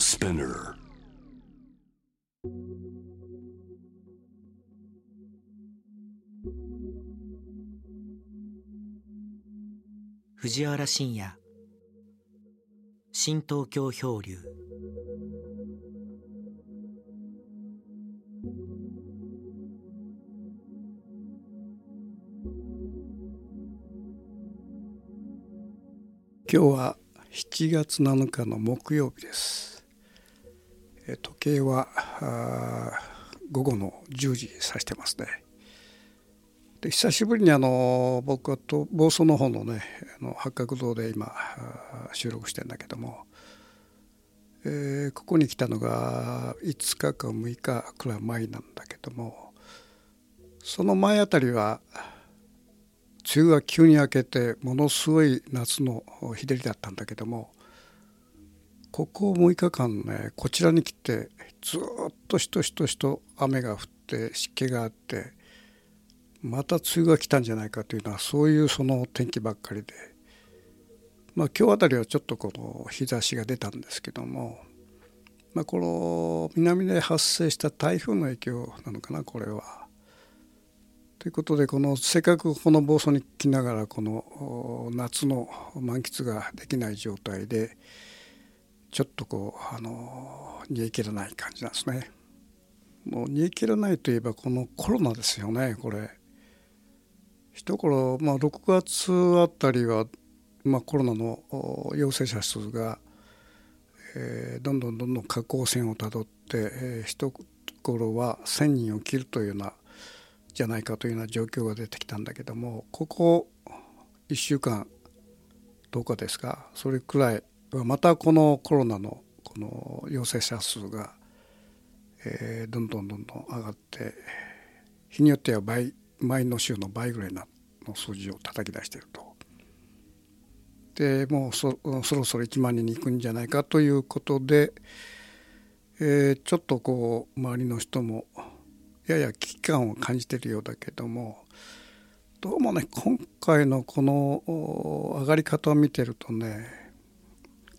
Spinner. 藤原信也新東京漂流今日は7月7日の木曜日です。時計は午後の10時指してますね。で久しぶりにあの僕はと房総の方のねあの八角堂で今収録してんだけども、えーここに来たのが5日か6日くらい前なんだけどもその前あたりは梅雨が急に明けてものすごい夏の日照りだったんだけどもここ6日間ねこちらに来てずっとしとしとしと雨が降って湿気があってまた梅雨が来たんじゃないかというのはそういうその天気ばっかりでまあ今日あたりはちょっとこの日差しが出たんですけどもまあこの南で発生した台風の影響なのかなこれは。ということでこのせっかくこの房総に来ながらこの夏の満喫ができない状態でちょっとこうあの煮え切らない感じなんですね。もう煮え切らないといえばこのコロナですよねこれ。一頃、まあ、6月あたりは、まあ、コロナの陽性者数が、えーどんどんどんどん下降線をたどって、えー一頃は1,000人を切るというようなじゃないかというような状況が出てきたんだけどもここ1週間どうかですかそれくらいまたこのコロナのこの陽性者数が、えーどんどんどんどん上がって日によっては倍前の週の倍ぐらいの数字を叩き出していると。でもうそそろそろ1万人に行くんじゃないかということで、えーちょっとこう周りの人もやや危機感を感じているようだけどもどうもね今回のこの上がり方を見てるとね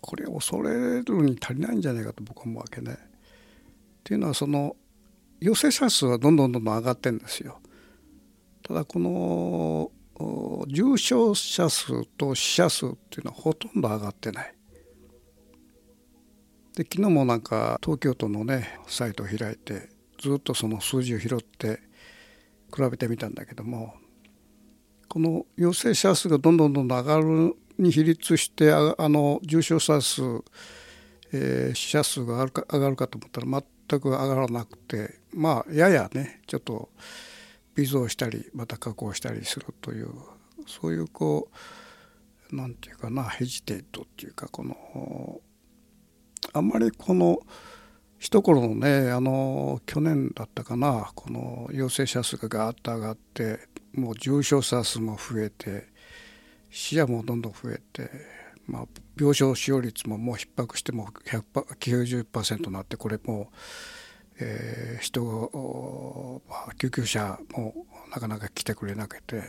これ恐れるに足りないんじゃないかと僕は思うわけね。っていうのはその陽性者数はどんどんどんどん上がってんですよ。ただこの重症者数と死者数っていうのはほとんど上がってない。で昨日もなんか東京都のねサイトを開いてずっとその数字を拾って比べてみたんだけどもこの陽性者数がどんどんどんどん上がるに比率してあの重症者数、えー死者数が上がるか上がるかと思ったら全く上がらなくてまあややねちょっと微増したりまた加工したりするというそういうこうなんていうかなヘジテートっていうかこのあんまりこの一頃のねあの去年だったかなこの陽性者数がガーッと上がってもう重症者数も増えて死者もどんどん増えて、まあ、病床使用率ももう逼迫しても90%になってこれもう、えー人が、まあ、救急車もなかなか来てくれなくて、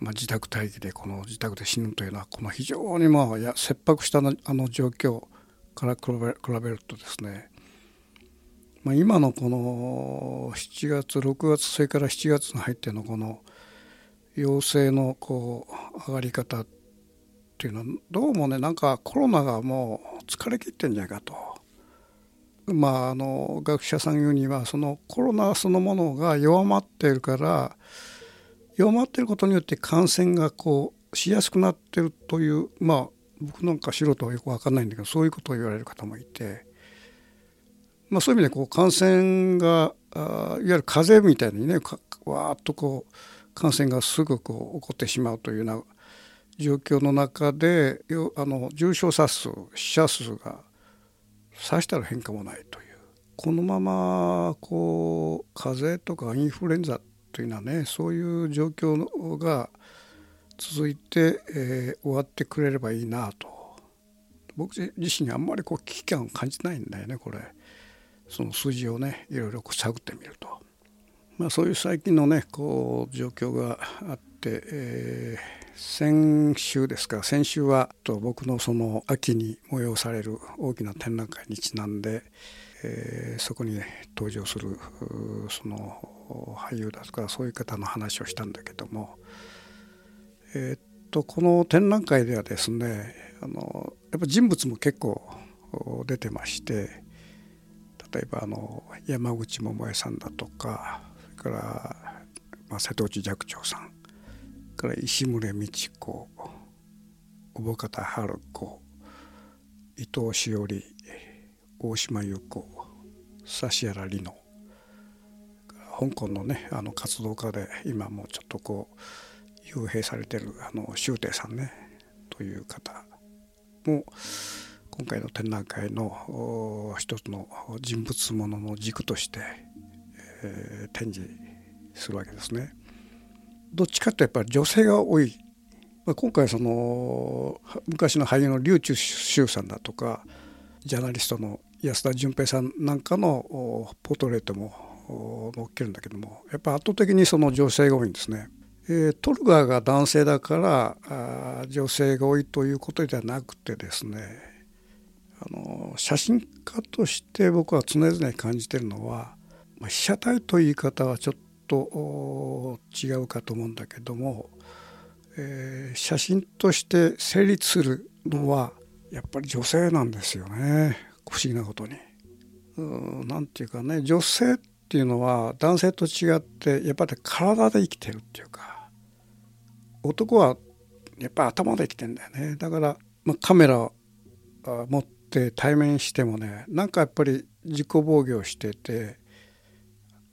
まあ、自宅待機でこの自宅で死ぬというのはこの非常にまあや切迫したなあの状況から比べ比べるとですねまあ、今のこの7月6月それから7月に入ってのこの陽性のこう上がり方っていうのはどうもねなんかコロナがもう疲れ切ってんじゃないかと。まあ、あの学者さん言うにはそのコロナそのものが弱まっているから弱まっていることによって感染がこうしやすくなってるというまあ僕なんか素人はよく分かんないんだけどそういうことを言われる方もいて。まあ、そういう意味でこう感染があいわゆる風邪みたいにねわーっとこう感染がすぐこう起こってしまうというような状況の中であの重症者数死者数がさしたら変化もないというこのままこう風邪とかインフルエンザというのはねそういう状況が続いて、えー終わってくれればいいなと僕自身にあんまりこう危機感を感じないんだよねこれ。その数字をねいろいろ探ってみると、まあ、そういう最近のねこう状況があって、えー先週ですか先週はと僕のその秋に催される大きな展覧会にちなんで、えー、そこにね登場するその俳優だとかそういう方の話をしたんだけども、えー、っとこの展覧会ではですねあのやっぱ人物も結構出てまして例えばあの山口百恵さんだとかから、まあ、瀬戸内寂聴さんから石牟礼道子小保方春子伊藤詩織大島優子指原莉乃香港のねあの活動家で今もちょっとこう幽閉されてるあの周庭さんねという方も今回の展覧会の一つの人物ものの軸として、えー、展示するわけですね。どっちかってやっぱり女性が多い、まあ、今回その昔の俳優の笠中秀さんだとかジャーナリストの安田純平さんなんかのポートレートも載っけるんだけどもやっぱ圧倒的にその女性が多いんですね。えー、トルガーが男性だからあ女性が多いということではなくてですねあの写真家として僕は常々感じてるのは被写体という言い方はちょっと違うかと思うんだけども、えー、写真として成立するのはやっぱり女性なんですよね不思議なことに。何て言うかね女性っていうのは男性と違ってやっぱり体で生きてるっていうか男はやっぱり頭で生きてんだよねだから、まあ、カメラ持ってって対面してもねなんかやっぱり自己防御してて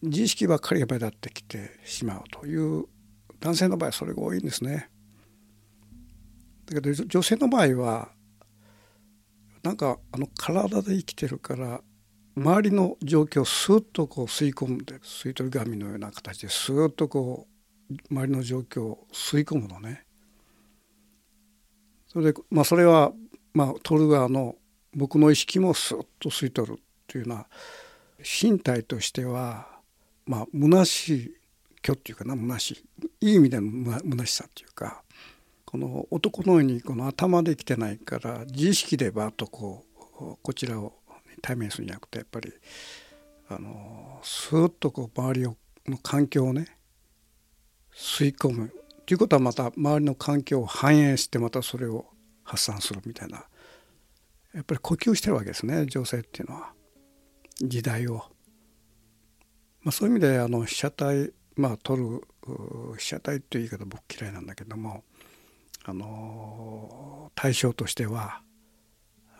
自意識ばっかりが目立ってきてしまうという男性の場合はそれが多いんですね。だけど女性の場合はなんかあの体で生きてるから周りの状況をスーッとこう吸い込んで吸い取り紙のような形でスーッとこう周りの状況を吸い込むのね。それでまあそれはまあトルガーの僕の意識もスッと吸い取るというような身体としてはまあ虚しい虚っていうかな虚しいいい意味での虚しさっていうかこの男のようにこの頭できてないから自意識でバッとこうこちらを対面するんじゃなくてやっぱりあのスーッとこう周りの環境をね吸い込むということはまた周りの環境を反映してまたそれを発散するみたいなやっぱり呼吸してるわけですね女性っていうのは時代を。まあ、そういう意味であの被写体まあ撮る被写体っていう言い方僕嫌いなんだけどもあの対象としては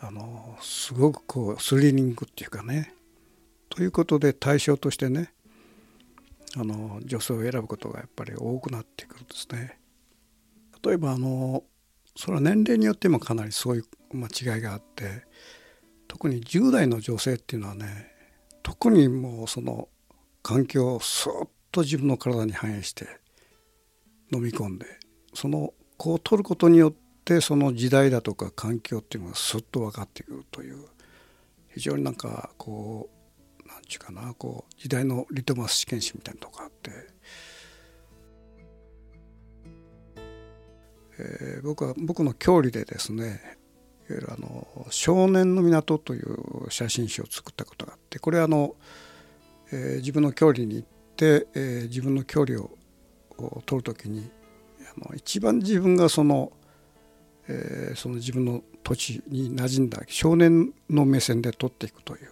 あのすごくこうスリリングっていうかねということで対象としてねあの女性を選ぶことがやっぱり多くなってくるんですね。例えばあのそれは年齢によってもかなりそういう違いがあって特に10代の女性っていうのはね特にもうその環境をスーッと自分の体に反映して飲み込んでそのこう取ることによってその時代だとか環境っていうのがスッと分かってくるという非常になんかこう何ちゅうかなこう時代のリトマス試験紙みたいなとこあってえー、僕は僕の郷里でですねいわゆるあの「少年の港」という写真集を作ったことがあってこれあの、えー、自分の郷里に行って、えー、自分の距離を撮る時にあの一番自分がその,、えー、その自分の土地に馴染んだ少年の目線で撮っていくという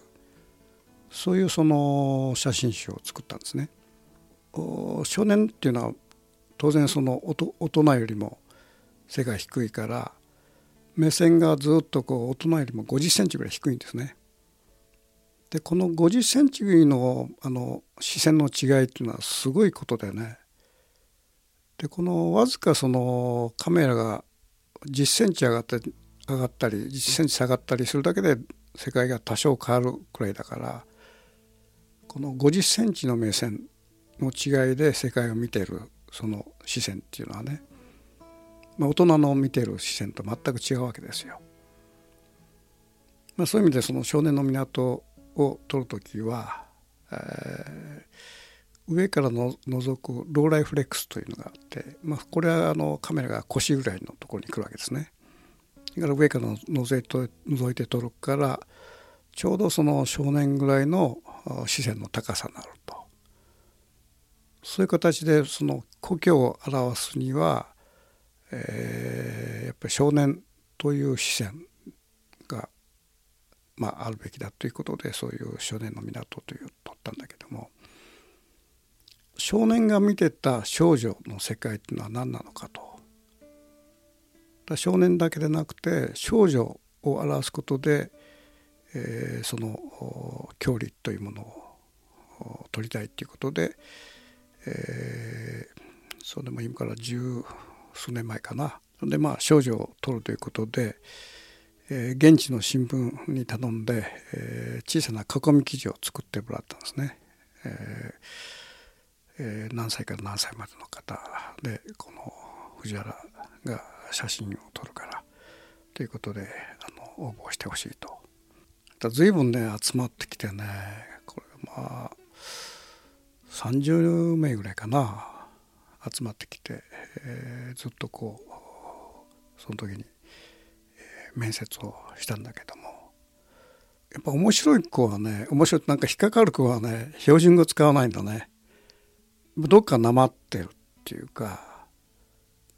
そういうその写真集を作ったんですね。少年っていうのは当然その大人よりも背が低いから目線がずっとこう大人よりも50センチぐらい低いんですね。でこの50センチのあの視線の違いっていうのはすごいことだよね。でこのわずかそのカメラが10センチ上がったり上がったり10センチ下がったりするだけで世界が多少変わるくらいだからこの50センチの目線の違いで世界を見ているその視線っていうのはねまあ、大人の見てる視線と全く違うわけですよ。まあ、そういう意味でその少年の港を撮る時は、えー、上からの覗くローライフレックスというのがあって、まあ、これはあのカメラが腰ぐらいのところに来るわけですね。だから上から覗いて覗いて撮るからちょうどその少年ぐらいの視線の高さになるとそういう形でその故郷を表すには、えー、やっぱり少年という視線、まあ、あるべきだということでそういう少年の港という取ったんだけども少年が見てた少女の世界っていうのは何なのかと。少年だけでなくて少女を表すことで、えー、その距離というものを取りたいということで、えー、それも今から十数年前かなでまあ少女を取るということで、えー、現地の新聞に頼んで、えー、小さな囲み記事を作ってもらったんですね。ええ、何歳から何歳までの方でこの藤原が写真を撮るからということであの応募してほしいと。随分ね集まってきてねこれまあ30名ぐらいかな集まってきて、えー、ずっとこうその時に、面接をしたんだけどもやっぱ面白い子はね面白いなんか引っかかる子はね標準語使わないんだねどっかなまってるっていうか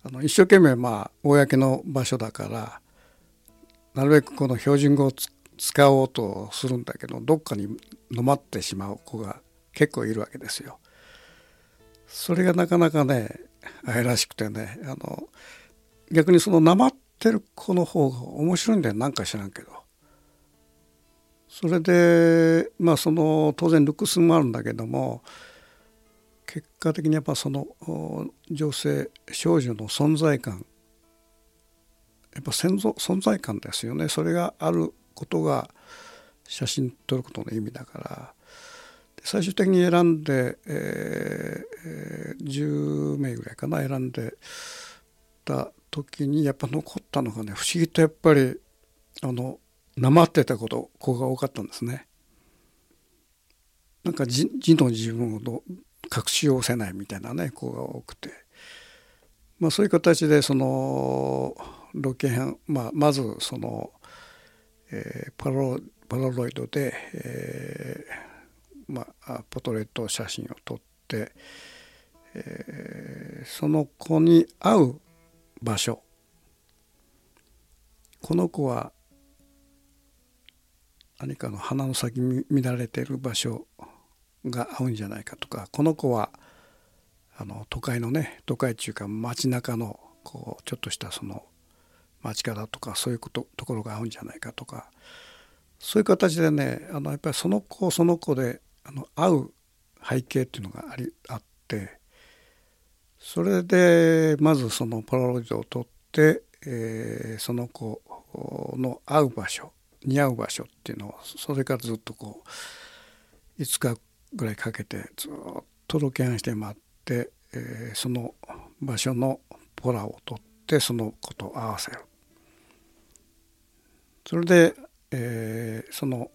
あの一生懸命まあ公の場所だからなるべくこの標準語を使おうとするんだけどどっかにのまってしまう子が結構いるわけですよ。それがなかなかね愛らしくてねあの逆にそのなまってる子の方が面白いんだよ。なんか知らんけど。それでまあその当然ルックスもあるんだけども結果的にやっぱその女性少女の存在感やっぱ存在感ですよね。それがあることが写真撮ることの意味だから。最終的に選んで、えー、10名ぐらいかな選んでた時にやっぱ残ったのがね不思議とやっぱりあのなまってたこと子が多かったんですね。なんか字の自分を隠し寄せないみたいなね子が多くて、まあ、そういう形でそのロケ編、まあ、まずその、えー、パロパラロイドで、えーまあ、ポトレート写真を撮って、えー、その子に会う場所。この子は何かの花の先に乱れてる場所が合うんじゃないかとかこの子はあの都会のね都会中か街中のこうちょっとしたその街角とかそういうことところが合うんじゃないかとかそういう形でねあのやっぱりその子その子であの合う背景っていうのがありあってそれでまずそのポラロイドを撮って、えー、その子の会う場所似合う場所っていうのをそれからずっとこう5日ぐらいかけてずっとロケハンして回って、えー、その場所のポラを取ってその子と合わせる。それで、えー、その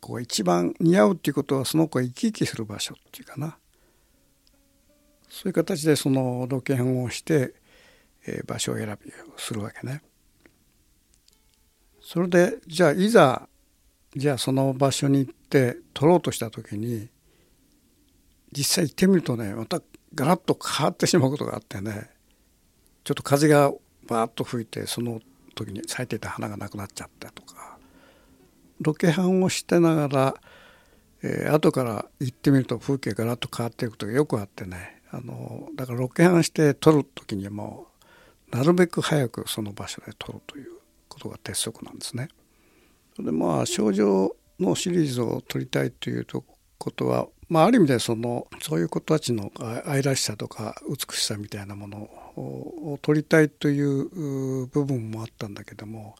子が一番似合うっていうことはその子が生き生きする場所っていうかなそういう形でそのロケハンをして、えー、場所を選びをするわけね。それでじゃあいざじゃあその場所に行って撮ろうとした時に実際行ってみるとねまたガラッと変わってしまうことがあってねちょっと風がバーッと吹いてその時に咲いていた花がなくなっちゃったとかロケハンをしてながら、えー、後から行ってみると風景がガラッと変わっていくことがよくあってねあのだからロケハンして撮る時にはもうなるべく早くその場所で撮るということが鉄則なんですね。でまあ症状のシリーズを撮りたいということは、まあ、ある意味でそのそういう子たちの愛らしさとか美しさみたいなものを撮りたいという部分もあったんだけども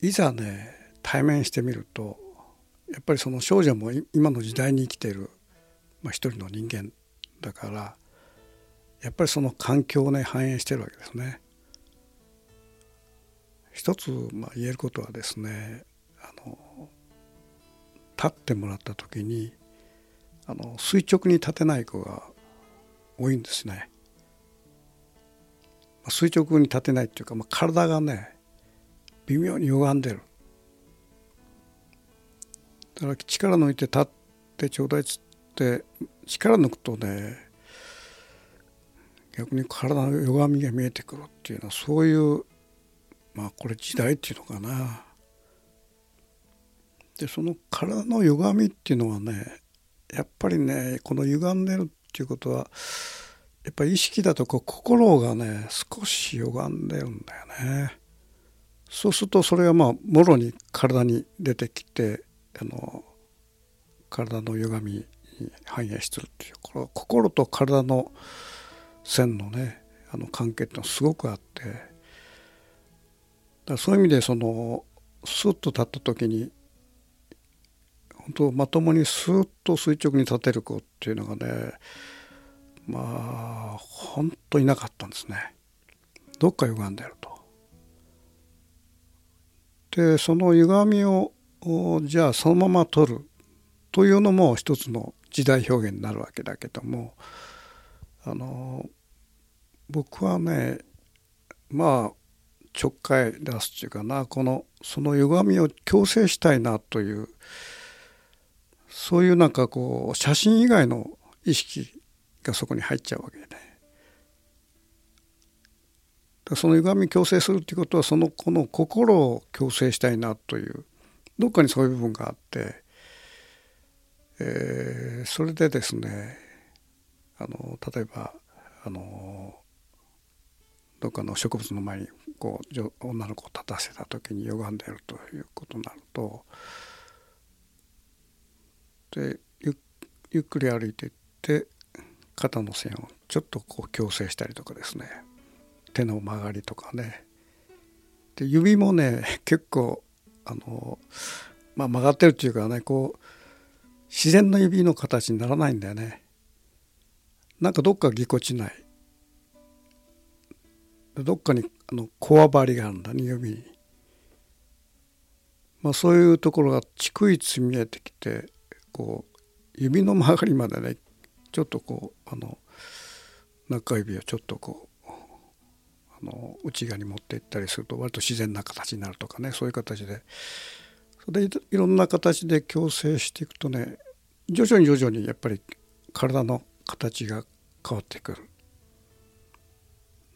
いざね対面してみるとやっぱりその少女も今の時代に生きている、まあ、一人の人間だからやっぱりその環境をね反映してるわけですね。一つ、まあ、言えることはですねあの立ってもらった時にあの垂直に立てない子が多いんですね。まあ垂直に立てないっていうか、まあ、体がね微妙に歪んでるだから力抜いて立ってちょうだいっつって力抜くとね逆に体の歪みが見えてくるっていうのはそういうまあこれ時代っていうのかなでその体の歪みっていうのはねやっぱりねこの歪んでるっていうことはやっぱり意識だとこう心がね少し歪んでるんだよね。そうするとそれがまあもろに体に出てきてあの体の歪み反映してるっていうこれは心と体の線のねあの関係ってのはすごくあってだそういう意味でそのスッと立った時に本当まともにスーッと垂直に立てる子っていうのがねまあ本当いなかったんですね。どっか歪んでると。でその歪みをじゃあそのまま取るというのも一つの時代表現になるわけだけどもあの僕はねまあちょっかい出すっていうかなこのその歪みを強制したいなというそういうなんかこう写真以外の意識がそこに入っちゃうわけで、その歪み強制するっていうことはそのこの心を強制したいなというどっかにそういう部分があって、えー、それでですねあの例えばあのどっかの植物の前にこう女の子を立たせた時に歪んでるということになるとでゆっくり歩いていって肩の線をちょっとこう矯正したりとかですね手の曲がりとかね。で指もね結構あの、まあ、曲がってるっていうかねこう自然の指の形にならないんだよねなんかどっかぎこちないどっかにあのこわばりがあるんだね指に。まあ、そういうところが逐一見えてきてこう指の曲がりまでねちょっとこうあの中指をちょっとこうあの内側に持っていったりすると割と自然な形になるとかねそういう形ででいろんな形で矯正していくとね徐々に徐々にやっぱり体の形が変わってくる。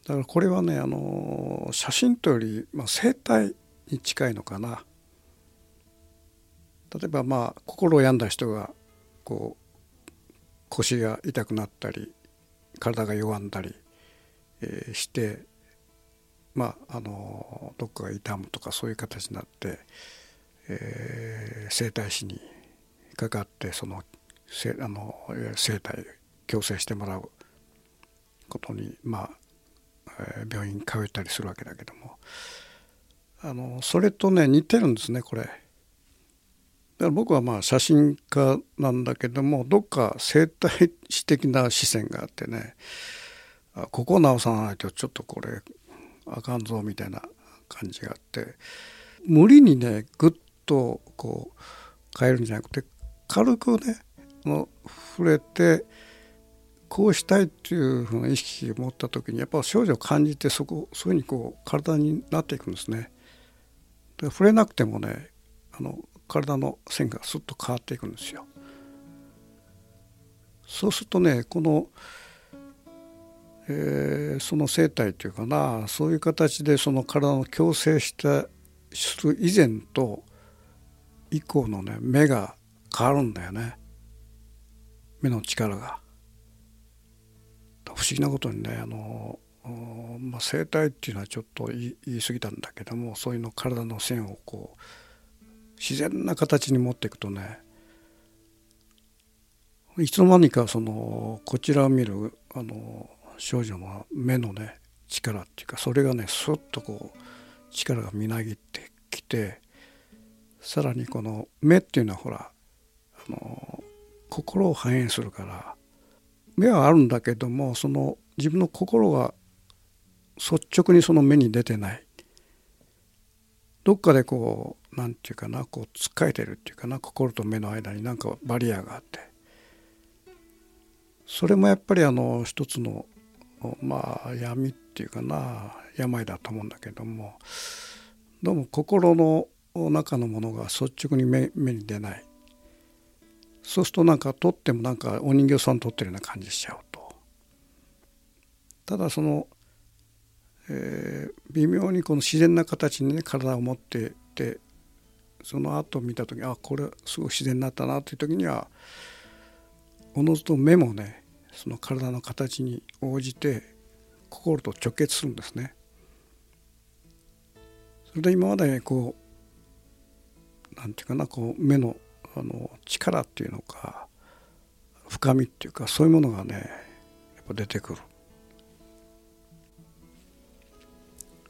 だからこれはねあの写真というより、まあ、生態に近いのかな。例えばまあ心を病んだ人がこう腰が痛くなったり体が弱んだり、えー、してまああのどっかが痛むとかそういう形になって、えー、整体師にかかってそのせあの整体矯正してもらうことにまあ、えー、病院通ったりするわけだけどもあのそれとね似てるんですねこれ。だから僕はまあ写真家なんだけどもどっか生態史的な視線があってねあここを直さないとちょっとこれあかんぞみたいな感じがあって無理にねぐっとこう変えるんじゃなくて軽くねの触れてこうしたいっていうふうな意識を持った時にやっぱ少女を感じてそこそういうふうにこう体になっていくんですね。で触れなくてもねあの体の線がスッと変わっていくんですよ。そうするとねこの、えー、その生態というかなそういう形でその体の矯正したする以前と以降のね目が変わるんだよね目の力が。不思議なことにねあの、まあ、生態っていうのはちょっと言い過ぎたんだけどもそういうの体の線をこう自然な形に持っていくとねいつの間にかそのこちらを見るあの少女の目のね力っていうかそれがねスッとこう力がみなぎってきてさらにこの目っていうのはほらあの心を反映するから目はあるんだけどもその自分の心が率直にその目に出てない。どっかでこう何て言うかなこうつっかえてるっていうかな心と目の間になんかバリアがあって。それもやっぱりあの一つのまあ闇っていうかな病だと思うんだけども。どうも心の中のものが率直に目目に出ないそうするとなんか撮ってもなんかお人形さん撮ってるような感じしちゃうとただその、えー、微妙にこの自然な形にね体を持っていてその後見た時あこれすごい自然になったなという時にはおのずと目もねその体の形に応じて心と直結するんですね。それで今までこうなんていうかなこう目のあの力っていうのか深みっていうかそういうものがねやっぱ出てくる。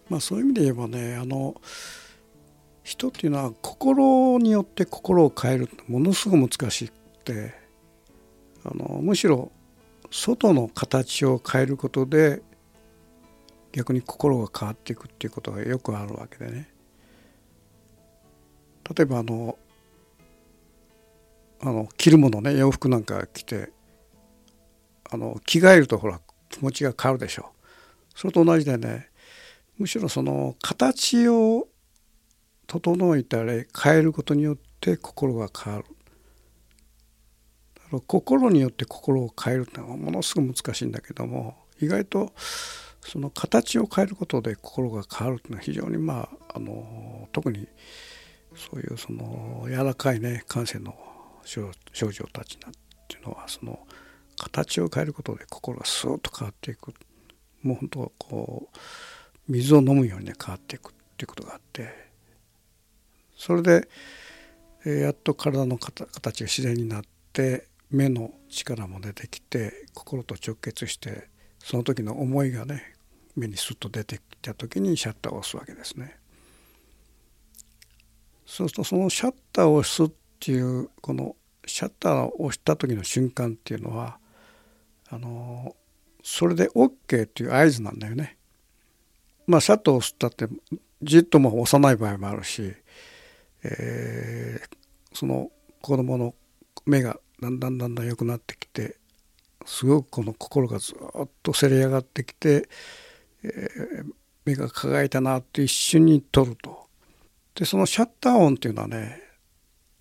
まあそういう意味で言えばねあの人っていうのは心によって心を変えるってものすごく難しくてあのむしろ外の形を変えることで逆に心が変わっていくっていうことがよくあるわけでね例えばあのあの着るものね洋服なんか着てあの着替えるとほら気持ちが変わるでしょ。それと同じでねむしろその形を整えたり変えることによって心が変わる。心によって心を変えるってのはものすごく難しいんだけども意外とその形を変えることで心が変わるっていうのは非常にまああの特にそういうその柔らかいね感性の少女たちなっていうのはその形を変えることで心がスーッと変わっていくもう本当こう水を飲むようにね変わっていくっていうことがあってそれでやっと体の形が自然になって目の力も出てきて心と直結してその時の思いがね目にスッと出てきた時にシャッターを押すわけですね。そうするとそのシャッターを押すっていうこのシャッターを押した時の瞬間っていうのはあのそれで OK っていう合図なんだよね。まあシャッターを押したってじっとも押さない場合もあるし、えー、その子供の目がだんだんだんだん良くなってきてすごくこの心がずっとせり上がってきて、えー、目が輝いたなって一瞬に撮るとでそのシャッター音っていうのはね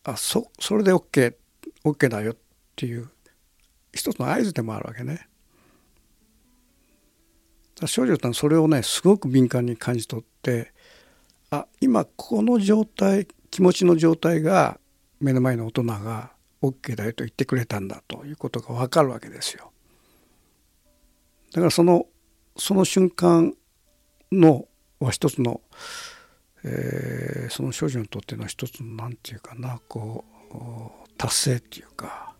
あそそれで OK, OK だよっていう一つの合図でもあるわけね。少女ってのはそれをねすごく敏感に感じ取ってあ今この状態気持ちの状態が目の前の大人が OK だよと言ってくれたんだということが分かるわけですよ。だからそのその瞬間のは一つの、えー、その少女にとっての一つの何て言うかなこう達成っていうか。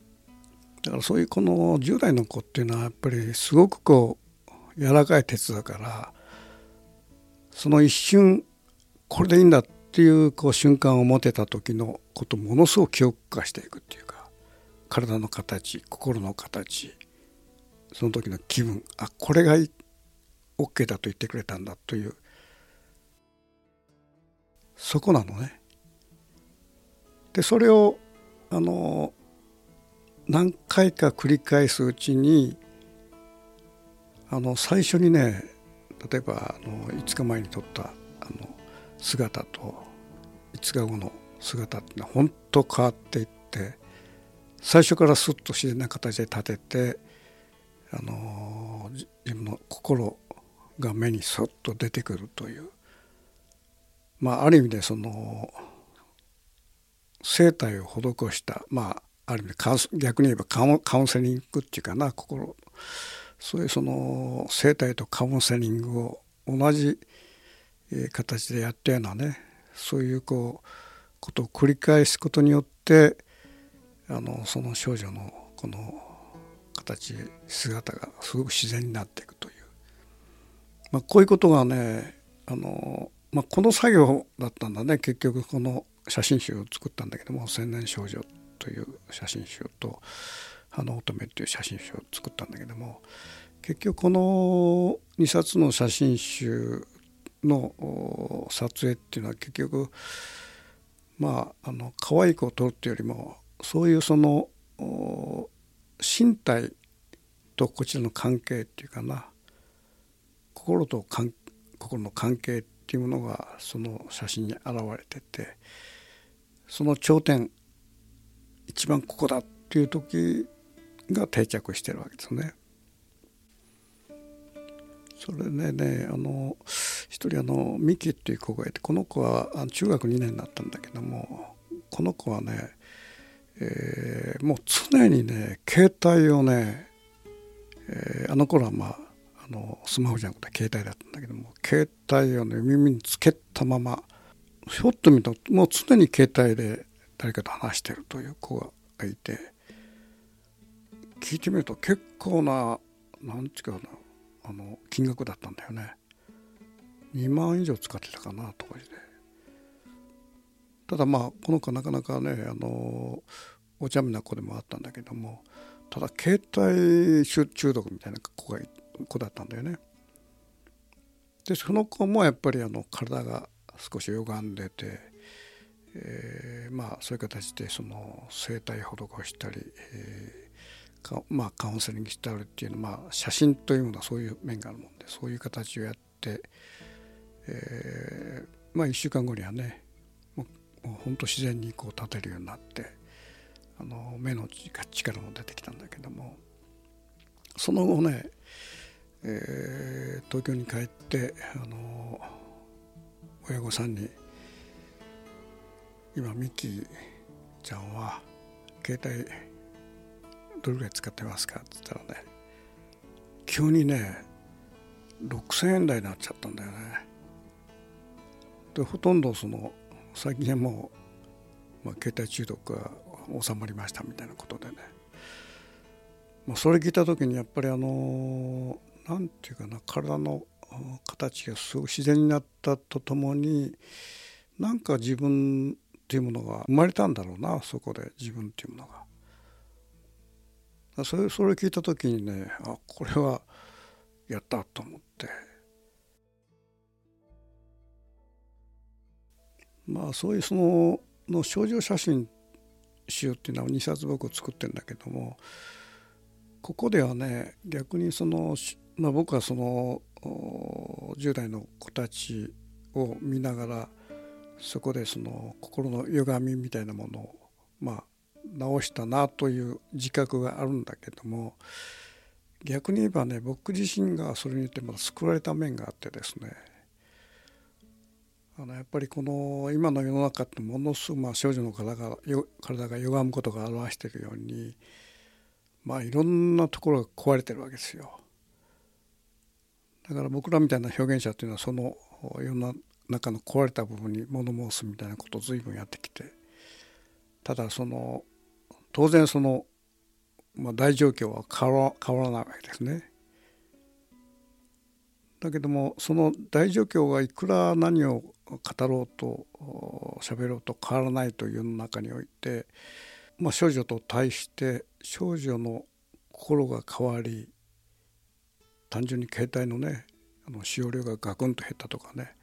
だからそういうこの10代の子っていうのはやっぱりすごくこう柔らかい鉄だからその一瞬これでいいんだっていうこう瞬間を持てた時のことものすごく記憶化していくっていうか体の形心の形その時の気分あこれが OK だと言ってくれたんだというそこなのね。でそれをあの何回か繰り返すうちにあの最初にね例えばあの5日前に撮ったあの姿と5日後の姿ってのは本当変わっていって最初からスッと自然な形で立ててあの自分の心が目にそっと出てくるというまあある意味でその生態を施したまあある意味逆に言えばカウンセリングっていうかな心。そういうその生態とカウンセリングを同じ形でやったようなねそういうこうことを繰り返すことによってあのその少女のこの形姿がすごく自然になっていくという、まあ、こういうことがねあの、まあ、この作業だったんだね。結局この写真集を作ったんだけども「千年少女」という写真集と「花乙女」という写真集を作ったんだけども結局この2冊の写真集の撮影っていうのは結局まああの可愛い子を撮るっていうよりもそういうその身体とこちらの関係っていうかな心と心の関係ってていうものがその写真に現れててその頂点一番ここだっていう時が定着してるわけですね。それでねあの一人あのミキっていう子がいてこの子は中学2年だったんだけどもこの子はね、えー、もう常にね携帯をね、えー、あの頃はまあのスマホじゃなくて携帯だったんだけども携帯をね耳につけたままひょっと見るともう常に携帯で誰かと話してるという子がいて聞いてみると結構な何て言うかなあの金額だったんだよね。2万以上使ってたかな当時で。ただまあこの子なかなかねあのお茶目な子でもあったんだけどもただ携帯中毒みたいな子がい子だったんだよね。でその子もやっぱりあの体が少し歪んでて、えー、まあそういう形でその整体施したり、えーまあ、カウンセリングしてあるっていうのは、まあ、写真というものはそういう面があるもんでそういう形をやって、えー、まあ1週間後にはねもうもう本当自然にこう立てるようになってあの目の力も出てきたんだけどもその後ね、えー、東京に帰ってあの親御さんに今ミキちゃんは携帯どれぐらい使ってますか?」っつったらね急にね6,000円台になっちゃったんだよね。でほとんどその最近はもう、まあ、携帯中毒が収まりましたみたいなことでね、まあ、それ聞いた時にやっぱりあの何て言うかな体の形がすごい自然になったとともになんか自分っていうものが生まれたんだろうなそこで自分っていうものが。それそれを聞いた時にねあこれはやったと思ってまあそういうそのの少女写真集っていうのは2冊僕作ってるんだけどもここではね逆にその、まあ、僕はその10代の子たちを見ながらそこでその心の歪みみたいなものをま直したなという自覚があるんだけども逆に言えばね僕自身がそれによってまだ救われた面があってですねあのやっぱりこの今の世の中ってものすごくま少女の体が体が歪むことが表しているようにまあいろんなところが壊れてるわけですよ。だから僕らみたいな表現者っていうのはその世の中の壊れた部分に物申すみたいなことを随分やってきてただその当然その、まあ、大状況は変わ変わらないわけですね。だけどもその大状況がいくら何を語ろうと喋ろうと変わらないという世の中において、まあ、少女と対して少女の心が変わり単純に携帯のねあの使用量がガクンと減ったとかね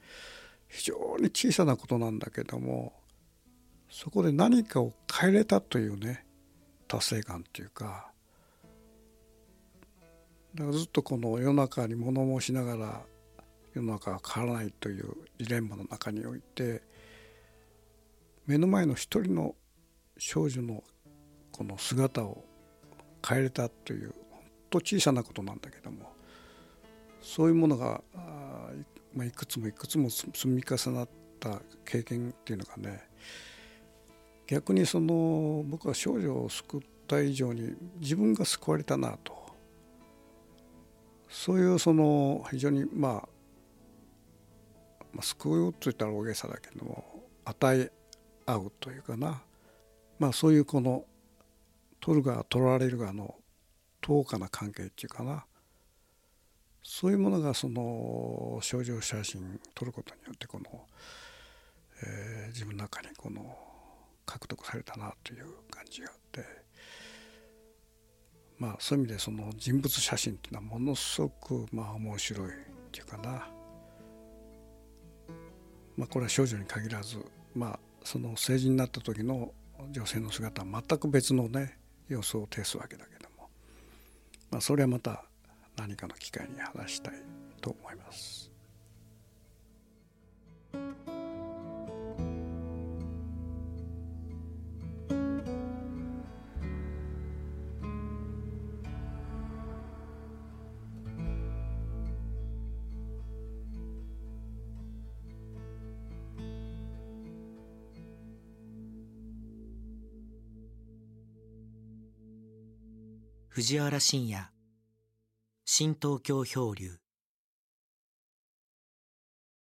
非常に小さなことなんだけどもそこで何かを変えれたというね達成感っていうかだからずっとこの世の中に物申しながら世の中は変わらないというジレンマの中において目の前の一人の少女のこの姿を変えれたという本当小さなことなんだけどもそういうものがまあ、いくつもいくつも積み重なった経験っていうのがね逆にその僕は少女を救った以上に自分が救われたなと。そういうその非常にまあ、まあ、救うといったら大げさだけども与え合うというかな。まあそういうこの取る側取られる側の等価な関係っていうかな。そういうものがその少女写真撮ることによってこの、えー、自分の中にこの獲得されたなという感じがあってまあそういう意味でその人物写真っていうのはものすごくまあ面白いっていうかな。まあこれは少女に限らずまあその成人になった時の女性の姿は全く別のね様子を呈すわけだけどもまあ、それはまた何かの機会に話したいと思います。藤原信也新東京漂流。